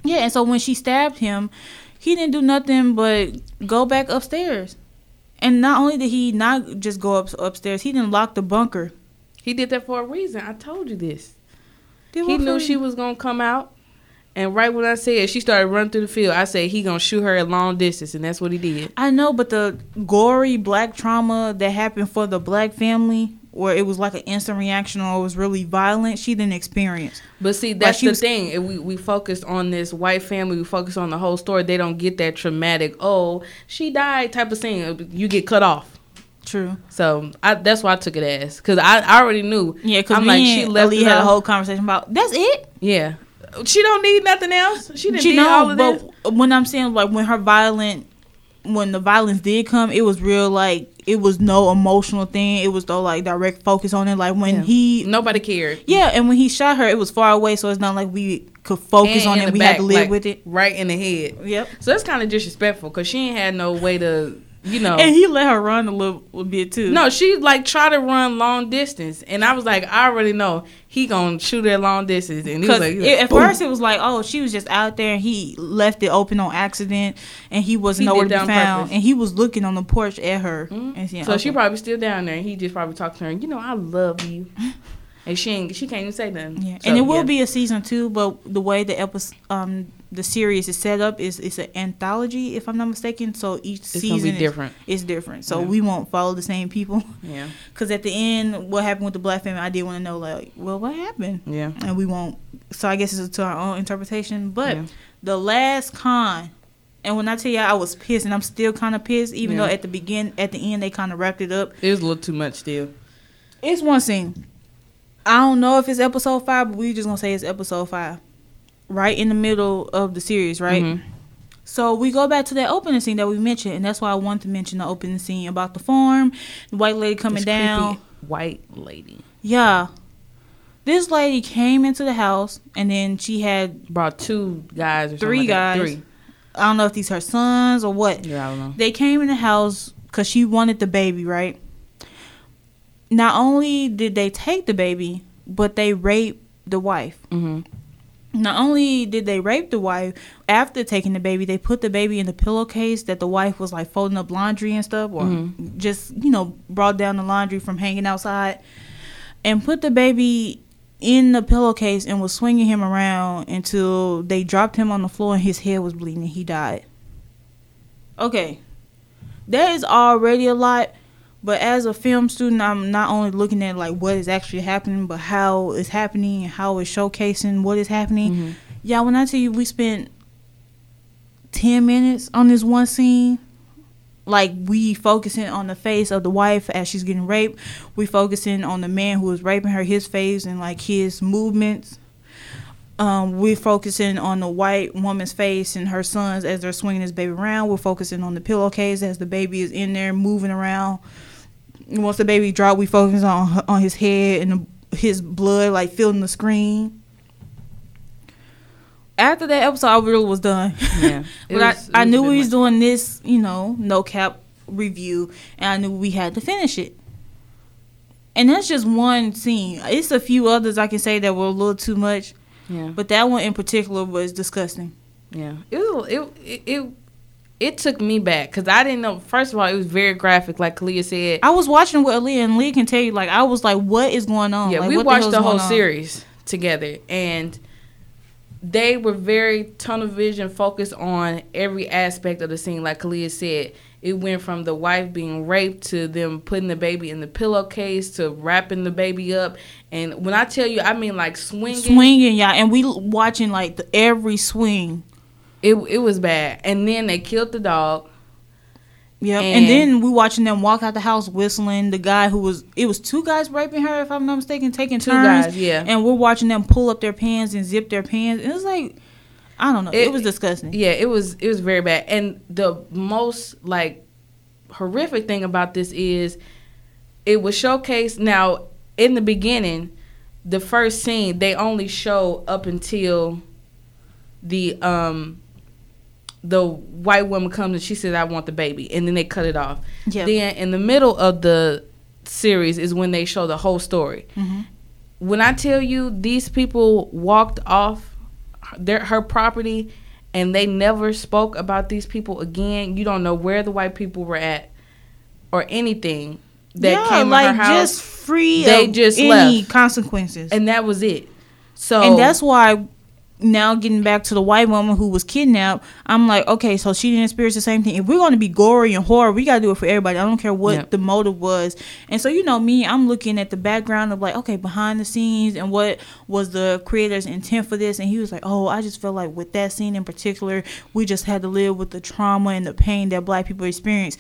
Yeah, and so when she stabbed him, he didn't do nothing but go back upstairs. And not only did he not just go up upstairs, he didn't lock the bunker. He did that for a reason. I told you this. Did he knew she was gonna come out. And right when I said she started running through the field, I said he gonna shoot her at long distance, and that's what he did. I know, but the gory black trauma that happened for the black family, where it was like an instant reaction or it was really violent, she didn't experience. But see, that's the was, thing. If we we focused on this white family, we focus on the whole story. They don't get that traumatic, oh, she died type of thing. You get cut off. True. So I, that's why I took it as because I, I already knew. Yeah, because I'm like she left. We had a whole conversation about that's it. Yeah, she don't need nothing else. She didn't she need all of but this. When I'm saying like when her violent, when the violence did come, it was real. Like it was no emotional thing. It was though like direct focus on it. Like when yeah. he nobody cared. Yeah, and when he shot her, it was far away, so it's not like we could focus and on it. We back, had to live like, with it right in the head. Yep. So that's kind of disrespectful because she ain't had no way to you know. And he let her run a little, little bit too. No, she like tried to run long distance, and I was like, I already know he gonna shoot at long distance. And he was like, it, at first it was like, oh, she was just out there, and he left it open on accident, and he was he nowhere to be found, purpose. and he was looking on the porch at her. Mm-hmm. Saying, so okay. she probably still down there, and he just probably talked to her. You know, I love you. And she ain't, she can't even say nothing. Yeah, so, and it will yeah. be a season two, but the way the episode, um, the series is set up is it's an anthology, if I'm not mistaken. So each it's season different. Is, is different. So yeah. we won't follow the same people. Yeah. Because at the end, what happened with the black family, I did want to know, like, well, what happened? Yeah. And we won't. So I guess it's to our own interpretation. But yeah. the last con, and when I tell you I was pissed, and I'm still kind of pissed, even yeah. though at the begin, at the end, they kind of wrapped it up. It was a little too much still. It's one scene. I don't know if it's episode five, but we just gonna say it's episode five right in the middle of the series, right? Mm-hmm. So we go back to that opening scene that we mentioned, and that's why I wanted to mention the opening scene about the farm, the white lady coming this down. White lady. Yeah. This lady came into the house, and then she had brought two guys, or three like guys. Three. I don't know if these her sons or what. Yeah, I don't know. They came in the house because she wanted the baby, right? Not only did they take the baby, but they raped the wife. Mm-hmm not only did they rape the wife after taking the baby they put the baby in the pillowcase that the wife was like folding up laundry and stuff or Mhm. just you know brought down the laundry from hanging outside and put the baby in the pillowcase and was swinging him around until they dropped him on the floor and his head was bleeding and he died okay that is already a lot but as a film student i'm not only looking at like what is actually happening but how it's happening and how it's showcasing what is happening Mhm. yeah when i tell you we spent 10 minutes on this one scene like we focusing on the face of the wife as she's getting raped we focusing on the man who was raping her his face and like his movements um, we're focusing on the white woman's face and her sons as they're swinging this baby around. We're focusing on the pillowcase as the baby is in there moving around. Once the baby drop, we focus on on his head and the, his blood like filling the screen. After that episode, I really was done. Yeah. But was- I, I knew we was much. doing this, you know, no cap review, and I knew we had to finish it. And that's just one scene. It's a few others I can say that were a little too much, Yeah. but that one in particular was disgusting. Yeah, it was it it it, it took me back because I didn't know. First of all, it was very graphic, like Kalia said. I was watching with Aaliyah, and Lee can tell you, like, I was like, what is going on? yeah, Like, we what watched hell's the whole series together, and they were very tunnel vision focused on every aspect of the scene. Like Kalia said, it went from the wife being raped to them putting the baby in the pillowcase to wrapping the baby up. And when I tell you, I mean like swinging. Swinging, yeah, and we watching like the, every swing. It it was bad. And then they killed the dog. Yeah, And- and, then we watching them walk out the house whistling. The guy who was it was two guys raping her, if I'm not mistaken, taking Two turns. guys, yeah. And we're watching them pull up their pants and zip their pants. It was like, I don't know, it, It- was disgusting. Yeah, it was it was very bad. And the most like horrific thing about this is it was showcased now in the beginning, the first scene, they only show up until the um the white woman comes and she says I want the baby and then they cut it off. Yeah. Then in the middle of the series is when they show the whole story. Mhm. When I tell you these people walked off their her property and they never spoke about these people again, you don't know where the white people were at or anything that yeah, came like to her house. just free. They of just any left. consequences. and that was it. So and that's why now getting back to the white woman who was kidnapped i'm like okay so she didn't experience the same thing. If we're going to be gory and horror we got to do it for everybody. I don't care what Yep. the motive was. And so you know me i'm looking at the background of like okay behind the scenes and what was the creator's intent for this. And he was like oh i just felt like with that scene in particular we just had to live with the trauma and the pain that black people experience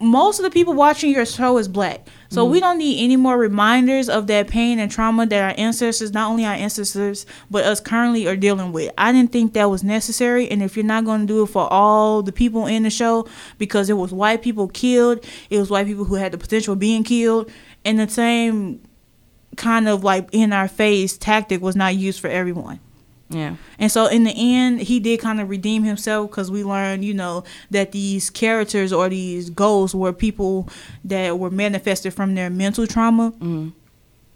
most of the people watching your show is black. So we mm-hmm. don't need any more reminders of that pain and trauma that our ancestors, not only our ancestors, but us currently are dealing with. I didn't think that was necessary. And if you're not going to do it for all the people in the show, because it was white people killed, it was white people who had the potential of being killed, and the same kind of like in our face tactic was not used for everyone. Yeah. And so in the end, he did kind of redeem himself because we learned, you know, that these characters or these ghosts were people that were manifested from their mental trauma. Mhm.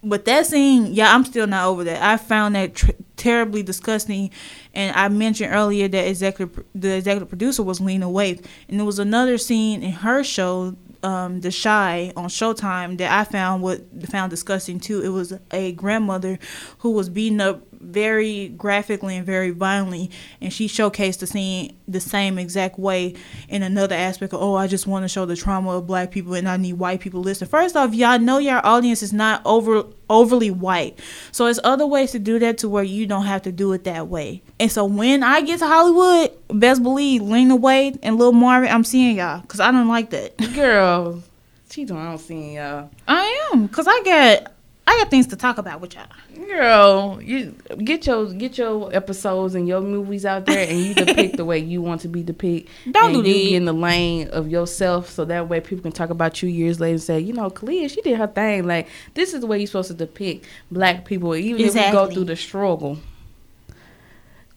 But that scene, yeah, I'm still not over that. I found that tr- terribly disgusting, and I mentioned earlier that executive, the executive producer was Lena Waithe, and there was another scene in her show, um, The Chi on Showtime, that I found what found disgusting too. It was a grandmother who was beating up very graphically and very violently, and she showcased the scene the same exact way in another aspect of, oh, I just want to show the trauma of black people and I need white people to listen. First off, y'all know your audience is not over overly white. So there's other ways to do that to where you don't have to do it that way. And so when I get to Hollywood, best believe Lena Waithe and Lil Marvin, I'm seeing y'all because I don't like that. Girl, she don't I don't see y'all. I am because I got I got things to talk about with y'all. Girl, you get your get your episodes and your movies out there, and you depict the way you want to be depicted. Don't do you that. in the lane of yourself, so that way people can talk about you years later and say, you know, Kalia, she did her thing. Like this is the way you're supposed to depict black people, even if we go through the struggle.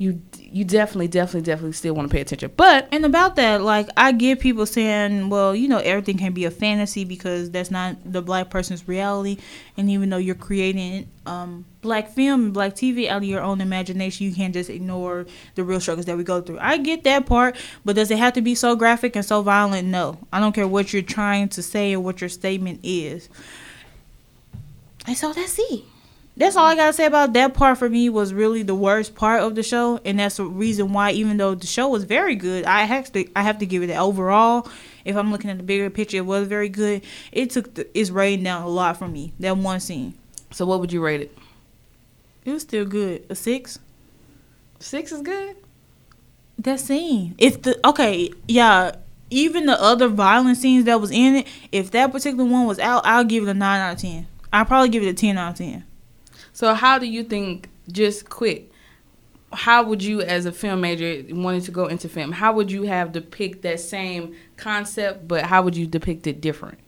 You you definitely definitely definitely still want to pay attention. But And about that, like I get people saying, well, you know, everything can be a fantasy because that's not the black person's reality. And even though you're creating um, black film black TV out of your own imagination, you can't just ignore the real struggles that we go through. I get that part, but does it have to be so graphic and so violent? No. I don't care what you're trying to say or what your statement is. And so that's it. That's all I gotta say about that part for me was really the worst part of the show, and that's the reason why, even though the show was very good, I have to I have to give it that overall. If I'm looking at the bigger picture, it was very good. It took the, its rating down a lot for me. That one scene, so what would you rate it? it was still good. A six. Six is good. That scene. If the okay, yeah. Even the other violent scenes that was in it, if that particular one was out, I'll give it a nine out of ten. I'll probably give it a ten out of ten. So how do you think? Just quick. How would you, as a film major, wanting to go into film, how would you have depict that same concept, but how would you depict it different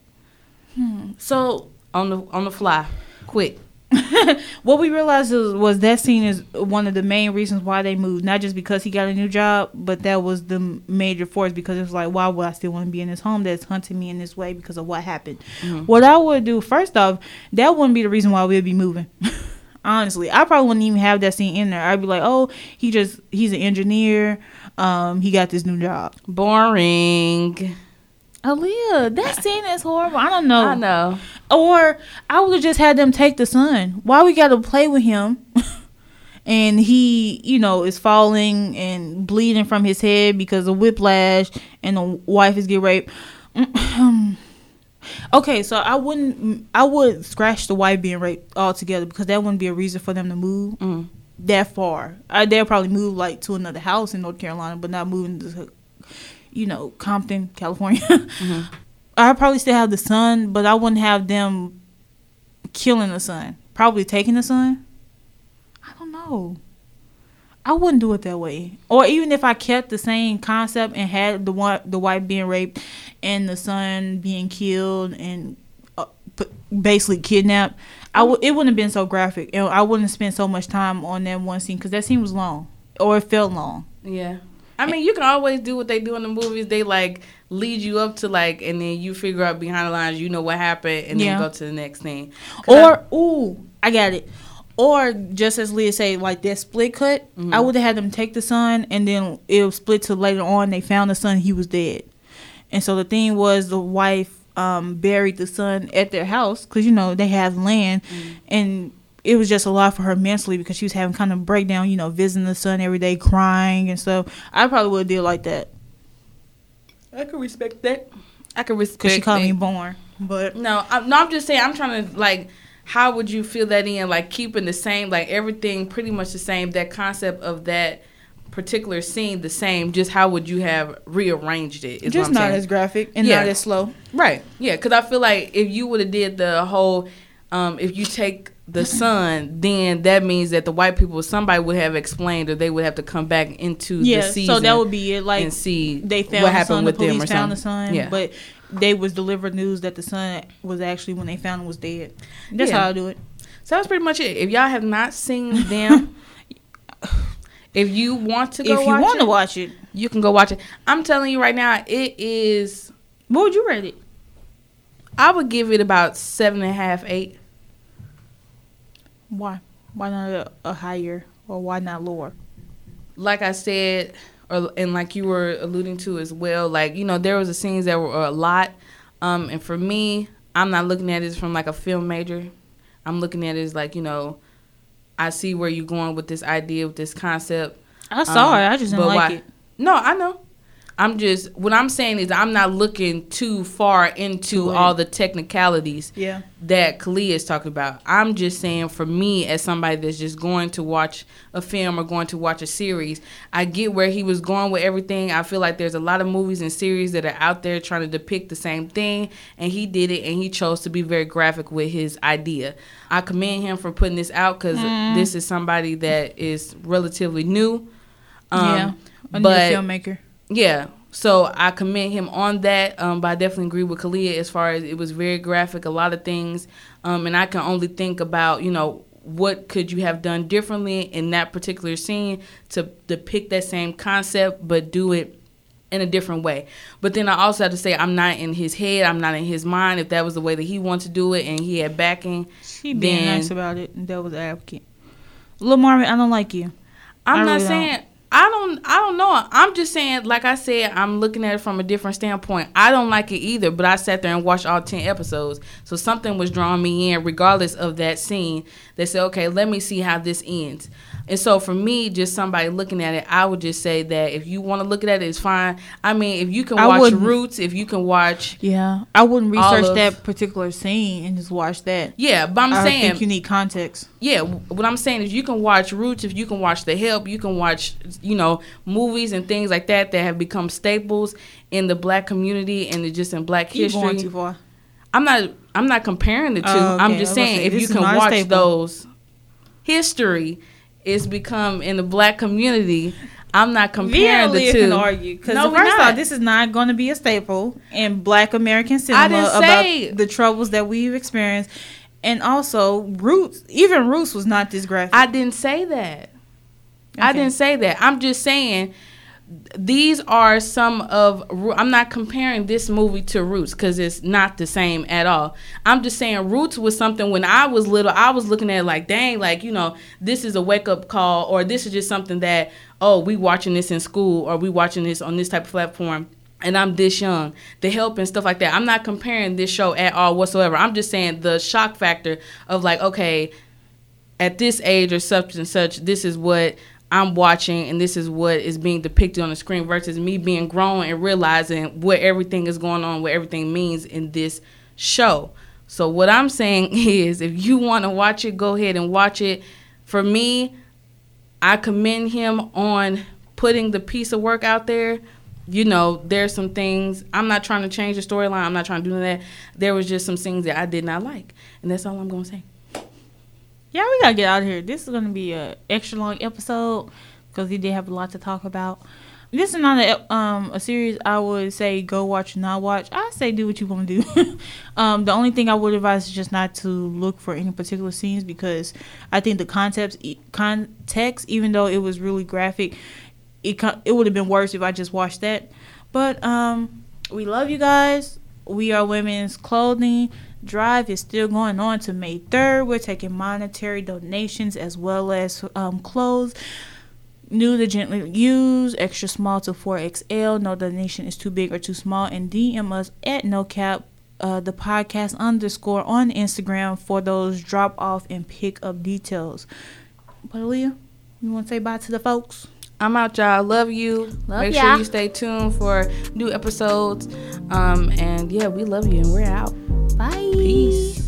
So on the on the fly, quick? what we realized was, was that scene is one of the main reasons why they moved. Not just because he got a new job, but that was the major force because it was like, why would I still want to be in this home that's hunting me in this way because of what happened? Mhm. What I would do, first off, that wouldn't be the reason why we'd be moving. Honestly, I probably wouldn't even have that scene in there. I'd be like, oh, he just, he's an engineer. Um, he got this new job. Boring. Aaliyah, that scene is horrible. I don't know. I know. Or I would have just had them take the son. Why we got to play with him? and he, you know, is falling and bleeding from his head because of whiplash, and the wife is getting raped. okay, so I wouldn't. I would scratch the wife being raped altogether because that wouldn't be a reason for them to move Mm. that far. I they'll probably move like to another house in North Carolina, but not moving to, you know, Compton, California. Mhm. I'd probably still have the son, but I wouldn't have them killing the son. Probably taking the son. I don't know. I wouldn't do it that way. Or even if I kept the same concept and had the one the wife being raped and the son being killed and uh, basically kidnapped, I would it wouldn't have been so graphic, and I wouldn't spend so much time on that one scene because that scene was long, or it felt long. Yeah. I mean, you can always do what they do in the movies. They like lead you up to like, and then you figure out behind the lines, you know what happened, and Yeah. then go to the next thing. 'Cause I- Or ooh, I got it. Or just as Leah said, like that split cut, Mhm. I would have had them take the son, and then it was split to later on. They found the son; he was dead. And so the thing was, the wife um, buried the son at their house because you know they have land, and it was just a lot for her mentally because she was having kind of breakdown. You know, visiting the son every day, crying and stuff. I probably would deal like that I can respect that. I can respect because she called that. me born. But No, I'm, no, I'm just saying. I'm trying to like. How would you feel that in like keeping the same, like everything pretty much the same? That concept of that particular scene the same. Just how would you have rearranged it? Just not saying. as graphic and Yeah. not as slow. Right. Yeah, because I feel like if you would have did the whole, um, if you take the sun then that means that the white people, somebody would have explained, or they would have to come back into Yeah, the season so that would be it. Like and see they found what the happened son, with the them or found the something. son, Yeah. but they was delivered news that the son was actually when they found him was dead. That's Yeah. how I do it. So that's pretty much it. If y'all have not seen them, if you want to go if you watch want it, to watch it, you can go watch it. I'm telling you right now, it is. what would you rate it? I would give it about seven and a half, eight. Why? Why not a, a higher or why not lower? like I said, or and like you were alluding to as well, like you know there was the scenes that were a lot, um, and for me, I'm not looking at it from like a film major. I'm looking at it as like you know, I see where you're going with this idea, with this concept. I saw Um, it. I just didn't like why- it. No, I know. I'm just what I'm saying is I'm not looking too far into all the technicalities Yeah. that Kalia is talking about. I'm just saying for me as somebody that's just going to watch a film or going to watch a series, I get where he was going with everything. I feel like there's a lot of movies and series that are out there trying to depict the same thing and he did it and he chose to be very graphic with his idea. I commend him for putting this out cuz Mm. this is somebody that is relatively new. Um, yeah. I need but a filmmaker. Yeah. So I commend him on that. Um, but I definitely agree with Kalia as far as it was very graphic, a lot of things. Um, and I can only think about, you know, what could you have done differently in that particular scene to depict that same concept but do it in a different way. But then I also have to say I'm not in his head, I'm not in his mind. If that was the way that he wanted to do it and he had backing, she being then, nice about it and that was advocate. Lil Marvin, I don't like you. I'm I not really saying don't. I don't I don't know. I'm just saying, like I said, I'm looking at it from a different standpoint. I don't like it either, but I sat there and watched all ten episodes. So something was drawing me in regardless of that scene They said, Okay, let me see how this ends. And so for me, just somebody looking at it, I would just say that if you want to look at it, it's fine. I mean, if you can watch Roots, if you can watch, yeah, I wouldn't research of, that particular scene and just watch that. Yeah, but I'm I saying think you need context. Yeah, what I'm saying is you can watch Roots, if you can watch The Help, you can watch you know movies and things like that that have become staples in the black community and just in black Keep history. Going too far. I'm not. I'm not comparing the two. Oh, okay. I'm just saying say, if you can watch those history it's become in the black community. I'm not comparing the two. Can argue because no, first off, this is not going to be a staple in Black American cinema about the troubles that we've experienced, and also Roots. Even Roots was not this graphic. I didn't say that. Okay. I didn't say that. I'm just saying these are some of i'm not comparing this movie to roots because it's not the same at all i'm just saying roots was something when i was little i was looking at like dang like you know this is a wake-up call or this is just something that oh we watching this in school or we watching this on this type of platform and I'm this young, the help and stuff like that. I'm not comparing this show at all whatsoever. I'm just saying the shock factor of like, okay, at this age or such and such, this is what I'm watching and this is what is being depicted on the screen versus me being grown and realizing what everything is going on, what everything means in this show. So what I'm saying is if you want to watch it, go ahead and watch it. For me, I commend him on putting the piece of work out there. You know, there's some things I'm not trying to change the storyline. I'm not trying to do that. There was just some things that I did not like, and that's all I'm going to say yeah, we gotta get out of here. This is gonna be a extra long episode because we did have a lot to talk about. This is not a um a series I would say go watch not watch. I say do what you want to do. um, the only thing I would advise is just not to look for any particular scenes because I think the concepts context, even though it was really graphic, it it would have been worse if I just watched that. But um, we love you guys. We are women's clothing drive is still going on to May 3rd. We're taking monetary donations as well as um, clothes. New to gently used, extra small to 4XL. No donation is too big or too small. And DM us at no cap uh, the podcast underscore on Instagram for those drop off and pick up details. But Aaliyah, you want to say bye to the folks? I'm out, y'all. Love you. Love Make sure you stay tuned for new episodes. Um, and yeah, we love you, and we're out. Bye. Peace.